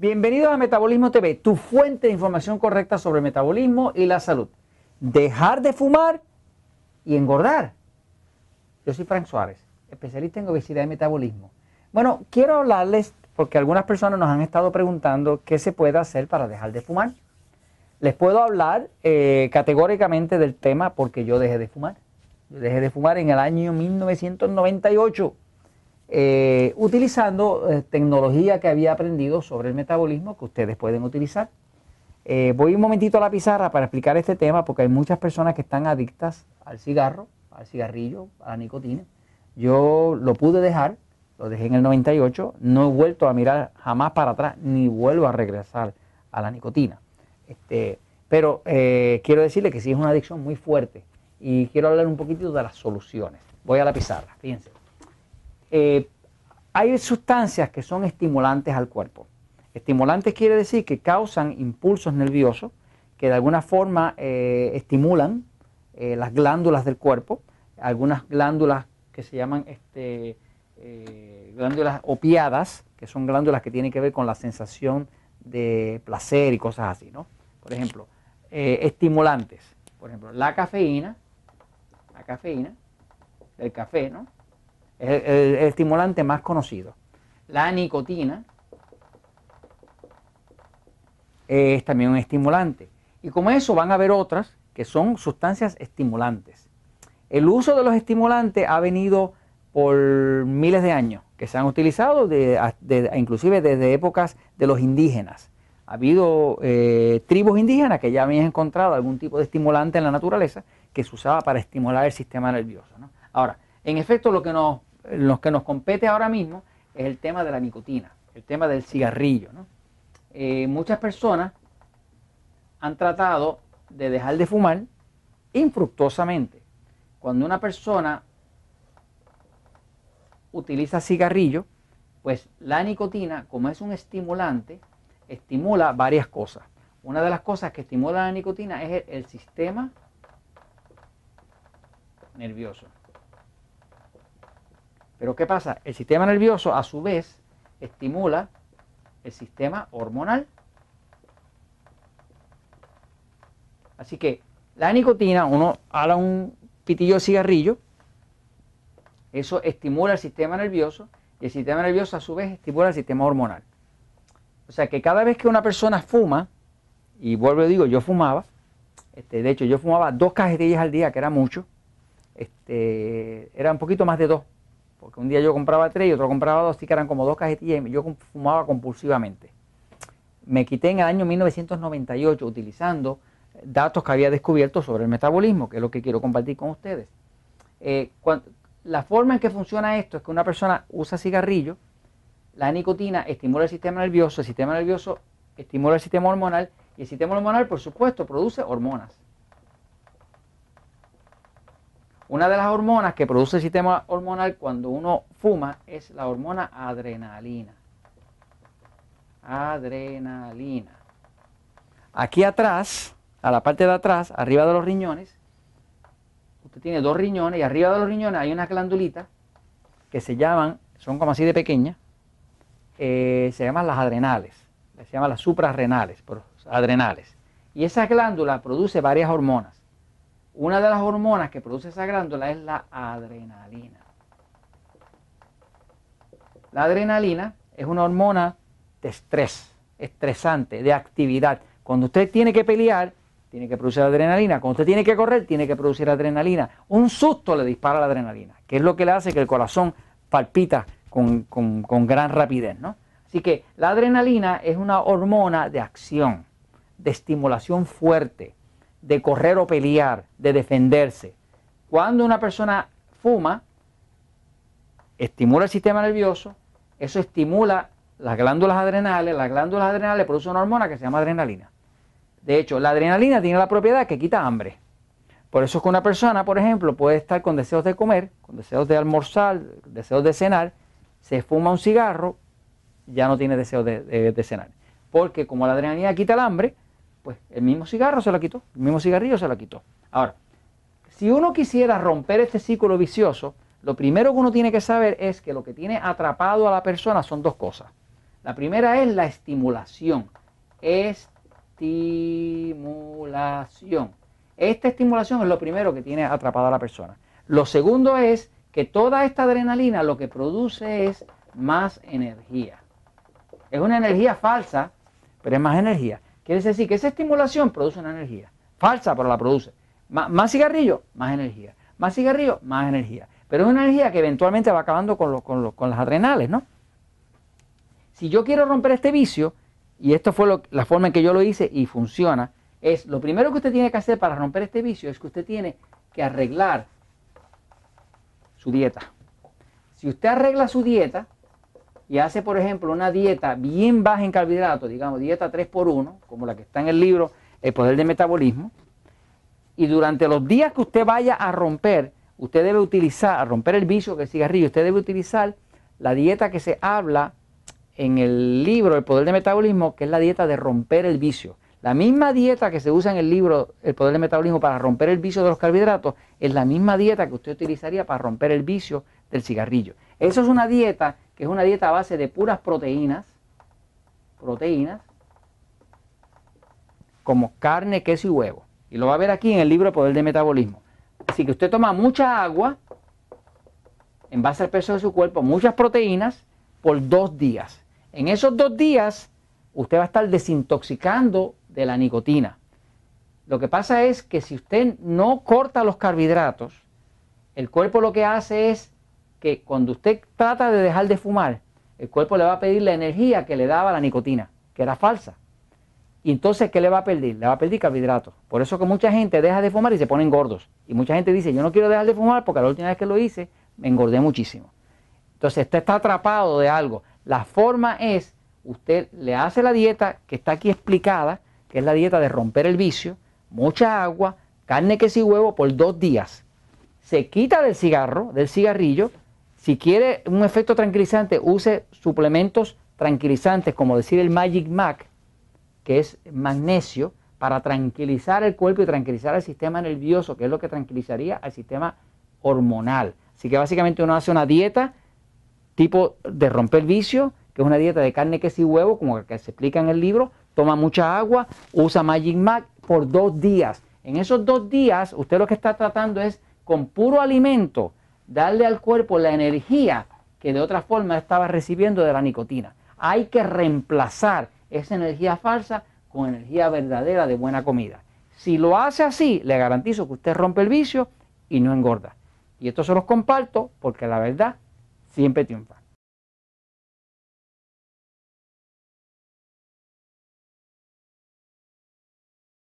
Bienvenidos a Metabolismo TV, tu fuente de información correcta sobre metabolismo y la salud. Dejar de fumar y engordar. Yo soy Frank Suárez, especialista en obesidad y metabolismo. Bueno, quiero hablarles porque algunas personas nos han estado preguntando qué se puede hacer para dejar de fumar. Les puedo hablar eh, categóricamente del tema porque yo dejé de fumar. Yo dejé de fumar en el año 1998. Eh, utilizando eh, tecnología que había aprendido sobre el metabolismo que ustedes pueden utilizar. Eh, voy un momentito a la pizarra para explicar este tema porque hay muchas personas que están adictas al cigarro, al cigarrillo, a la nicotina. Yo lo pude dejar, lo dejé en el 98, no he vuelto a mirar jamás para atrás, ni vuelvo a regresar a la nicotina. Este, pero quiero decirle que sí es una adicción muy fuerte y quiero hablar un poquitito de las soluciones. Voy a la pizarra, fíjense. Eh, hay sustancias que son estimulantes al cuerpo. Estimulantes quiere decir que causan impulsos nerviosos que de alguna forma eh, estimulan eh, las glándulas del cuerpo, algunas glándulas que se llaman este, glándulas opiadas, que son glándulas que tienen que ver con la sensación de placer y cosas así, ¿no? Por ejemplo, estimulantes, por ejemplo, la cafeína, la cafeína, el café, ¿no? Es el, estimulante más conocido. La nicotina es también un estimulante. Y como eso van a haber otras que son sustancias estimulantes. El uso de los estimulantes ha venido por miles de años, que se han utilizado inclusive desde épocas de los indígenas. Ha habido eh, tribus indígenas que ya habían encontrado algún tipo de estimulante en la naturaleza que se usaba para estimular el sistema nervioso. Ahora, en efecto, lo que nos lo que nos compete ahora mismo es el tema de la nicotina, el tema del cigarrillo. Eh, muchas personas han tratado de dejar de fumar infructuosamente. Cuando una persona utiliza cigarrillo, pues la nicotina, como es un estimulante, estimula varias cosas. Una de las cosas que estimula la nicotina es el sistema nervioso. Pero ¿qué pasa? El sistema nervioso a su vez estimula el sistema hormonal. Así que la nicotina, uno hala un pitillo de cigarrillo, eso estimula el sistema nervioso y el sistema nervioso a su vez estimula el sistema hormonal. O sea que cada vez que una persona fuma, y vuelvo y digo, yo fumaba, este, de hecho yo fumaba dos cajetillas al día, que era mucho, este, era un poquito más de dos, porque un día yo compraba tres y otro compraba dos, así que eran como dos cajetillas yo fumaba compulsivamente. Me quité en el año 1998 utilizando datos que había descubierto sobre el metabolismo, que es lo que quiero compartir con ustedes. Eh, la forma en que funciona esto es que una persona usa cigarrillo, la nicotina estimula el sistema nervioso, el sistema nervioso estimula el sistema hormonal y el sistema hormonal, por supuesto, produce hormonas. Una de las hormonas que produce el sistema hormonal cuando uno fuma es la hormona adrenalina. Adrenalina. Aquí atrás, a la parte de atrás, arriba de los riñones, usted tiene dos riñones y arriba de los riñones hay una glandulita que se llaman, son como así de pequeñas, eh, se llaman las adrenales, se llaman las suprarrenales, adrenales. Y esa glándula produce varias hormonas. Una de las hormonas que produce esa glándula es la adrenalina. La adrenalina es una hormona de estrés, estresante, de actividad. Cuando usted tiene que pelear, tiene que producir adrenalina. Cuando usted tiene que correr, tiene que producir adrenalina. Un susto le dispara la adrenalina, que es lo que le hace que el corazón palpita con, con gran rapidez. ¿no? Así que la adrenalina es una hormona de acción, de estimulación fuerte de correr o pelear, de defenderse. Cuando una persona fuma, estimula el sistema nervioso, eso estimula las glándulas adrenales, las glándulas adrenales producen una hormona que se llama adrenalina. De hecho, la adrenalina tiene la propiedad que quita hambre. Por eso es que una persona, por ejemplo, puede estar con deseos de comer, con deseos de almorzar, deseos de cenar, se fuma un cigarro, ya no tiene deseos de, de cenar. Porque como la adrenalina quita el hambre, pues el mismo cigarro se lo quitó, el mismo cigarrillo se lo quitó. Ahora, si uno quisiera romper este círculo vicioso, lo primero que uno tiene que saber es que lo que tiene atrapado a la persona son dos cosas. La primera es la estimulación. Estimulación. Esta estimulación es lo primero que tiene atrapada a la persona. Lo segundo es que toda esta adrenalina lo que produce es más energía. Es una energía falsa, pero es más energía. Quiere decir que esa estimulación produce una energía. Falsa, pero la produce. más cigarrillo, más energía. Más cigarrillo, más energía. Pero es una energía que eventualmente va acabando con, con, las adrenales, ¿no? Si yo quiero romper este vicio, y esto fue la forma en que yo lo hice y funciona, es lo primero que usted tiene que hacer para romper este vicio es que usted tiene que arreglar su dieta. Si usted arregla su dieta y hace, por ejemplo, una dieta bien baja en carbohidratos, digamos, dieta 3x1, como la que está en el libro El Poder del Metabolismo, y durante los días que usted vaya a romper, usted debe utilizar, a romper el vicio que el cigarrillo, usted debe utilizar la dieta que se habla en el libro El Poder del Metabolismo, que es la dieta de romper el vicio. La misma dieta que se usa en el libro El Poder del Metabolismo para romper el vicio de los carbohidratos es la misma dieta que usted utilizaría para romper el vicio del cigarrillo. Eso es una dieta que es una dieta a base de puras proteínas, proteínas, como carne, queso y huevo. Y lo va a ver aquí en el libro El Poder del Metabolismo. Así que usted toma mucha agua en base al peso de su cuerpo, muchas proteínas por dos días. En esos dos días usted va a estar desintoxicando de la nicotina. Lo que pasa es que si usted no corta los carbohidratos, el cuerpo lo que hace es que cuando usted trata de dejar de fumar, el cuerpo le va a pedir la energía que le daba la nicotina, que era falsa. Y entonces, ¿qué le va a pedir? Le va a pedir carbohidratos. Por eso que mucha gente deja de fumar y se ponen gordos. Y mucha gente dice, yo no quiero dejar de fumar porque la última vez que lo hice me engordé muchísimo. Entonces, usted está atrapado de algo. La forma es, usted le hace la dieta que está aquí explicada, que es la dieta de romper el vicio, mucha agua, carne, queso y huevo por dos días. Se quita del cigarro, del cigarrillo. Si quiere un efecto tranquilizante, use suplementos tranquilizantes, como decir el Magic Mac, que es magnesio, para tranquilizar el cuerpo y tranquilizar el sistema nervioso, que es lo que tranquilizaría al sistema hormonal. Así que básicamente uno hace una dieta tipo de romper vicio, que es una dieta de carne, queso y huevo, como que se explica en el libro, toma mucha agua, usa Magic Mac por dos días. En esos dos días, usted lo que está tratando es con puro alimento darle al cuerpo la energía que de otra forma estaba recibiendo de la nicotina. Hay que reemplazar esa energía falsa con energía verdadera de buena comida. Si lo hace así, le garantizo que usted rompe el vicio y no engorda. Y esto se los comparto porque la verdad siempre triunfa.